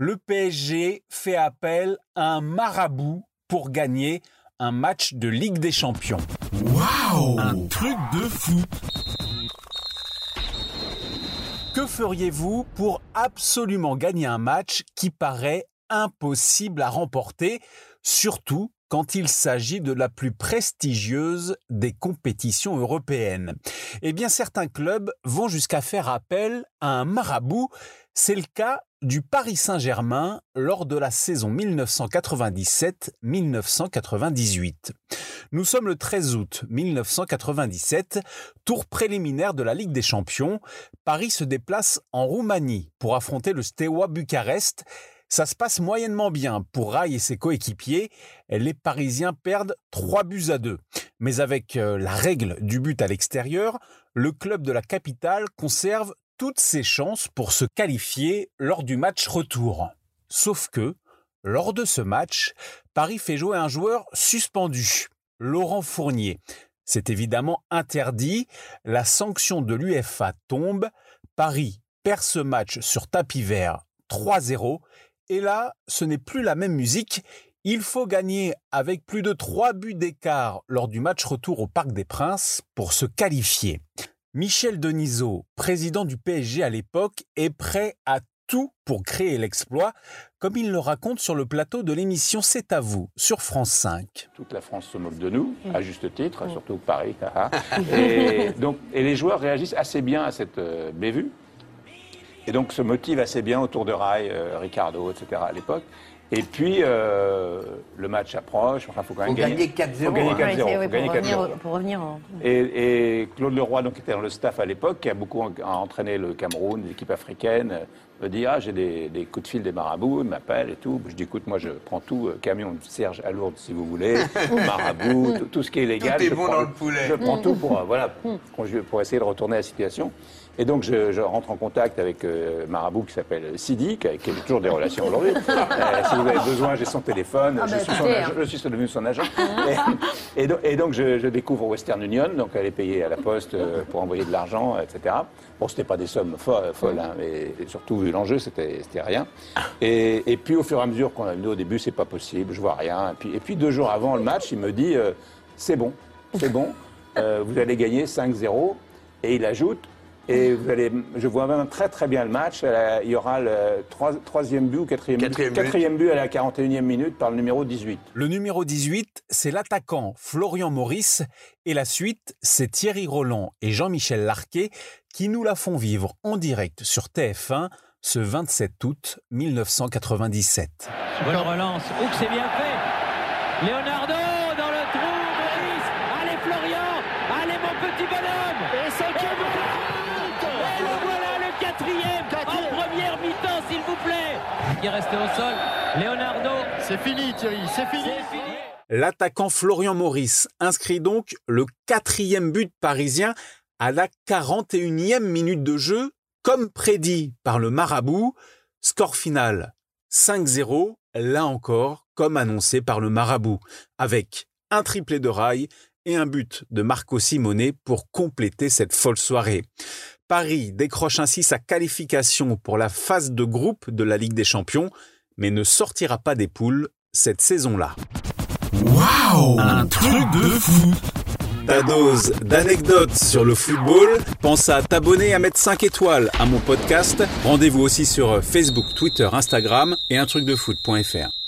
le PSG fait appel à un marabout pour gagner un match de Ligue des Champions. Waouh Un truc de fou Que feriez-vous pour absolument gagner un match qui paraît impossible à remporter, surtout quand il s'agit de la plus prestigieuse des compétitions européennes? Eh bien, certains clubs vont jusqu'à faire appel à un marabout. C'est le cas du Paris Saint-Germain lors de la saison 1997-1998. Nous sommes le 13 août 1997, tour préliminaire de la Ligue des Champions. Paris se déplace en Roumanie pour affronter le Steaua Bucarest. Ça se passe moyennement bien pour Rai et ses coéquipiers. Les Parisiens perdent 3 buts à 2. Mais avec euh, la règle du but à l'extérieur, le club de la capitale conserve toutes ses chances pour se qualifier lors du match retour. Sauf que, lors de ce match, Paris fait jouer un joueur suspendu, Laurent Fournier. C'est évidemment interdit, la sanction de l'UFA tombe, Paris perd ce match sur tapis vert 3-0 et là, ce n'est plus la même musique. Il faut gagner avec plus de 3 buts d'écart lors du match retour au Parc des Princes pour se qualifier. Michel Denisot, président du PSG à l'époque, est prêt à tout pour créer l'exploit, comme il le raconte sur le plateau de l'émission C'est à vous sur France 5. Toute la France se moque de nous, à juste titre, surtout Paris. et, donc, et les joueurs réagissent assez bien à cette euh, bévue et donc se motive assez bien autour de Rai, euh, Ricardo, etc. à l'époque. Et puis, euh, le match approche. Enfin, faut quand même faut gagner 4-0. Faut gagner 4-0. pour, revenir, Et, Claude Leroy, donc, qui était dans le staff à l'époque, qui a beaucoup entraîné le Cameroun, l'équipe africaine, me dit Ah, j'ai des, coups de fil des marabouts, il m'appelle et tout. Je dis Écoute, moi, je prends tout, euh, camion Serge à Lourdes, si vous voulez, marabout, tout, ce qui est légal. Tout est je bon prends, dans le poulet. Je prends tout pour, voilà, pour essayer de retourner la situation. Et donc, je, rentre en contact avec euh, Marabout qui s'appelle Sidi, qui a, toujours des relations aujourd'hui. Euh, si vous avez besoin, j'ai son téléphone, ah je, bah, suis son agent, je, suis devenu son agent. et, donc, je, découvre Western Union, donc elle est payée à la poste euh, pour envoyer de l'argent, etc. Bon, c'était pas des sommes folles, hein, mais surtout vu l'enjeu, c'était rien. Et, puis, au fur et à mesure qu'on a vu au début, c'est pas possible, je vois rien. Et puis, et puis, deux jours avant le match, il me dit, c'est bon, c'est bon, vous allez gagner 5-0. Et il ajoute, et vous allez, je vois même très très bien le match. Il y aura le troisième but ou quatrième, but, quatrième but à la 41e minute par le numéro 18. Le numéro 18, c'est l'attaquant Florian Maurice. Et la suite, c'est Thierry Roland et Jean-Michel Larquet qui nous la font vivre en direct sur TF1 ce 27 août 1997. Bonne relance. Ouh, c'est bien fait. Leonardo dans le trou. Maurice. Allez Florian. Allez mon petit bonhomme. Et cinquième en première mi-temps, s'il vous plaît. Il est resté au sol. Leonardo. C'est fini, Thierry, c'est fini. L'attaquant Florian Maurice inscrit donc le quatrième but parisien à la 41e minute de jeu, comme prédit par le marabout. Score final 5-0, là encore, comme annoncé par le marabout, avec un triplé de rail et un but de Marco Simone pour compléter cette folle soirée. Paris décroche ainsi sa qualification pour la phase de groupe de la Ligue des Champions, mais ne sortira pas des poules cette saison-là. Waouh Un truc de fou ta dose d'anecdotes sur le football. Pense à t'abonner à mettre 5 étoiles à mon podcast. Rendez-vous aussi sur Facebook, Twitter, Instagram et un truc de foot.fr.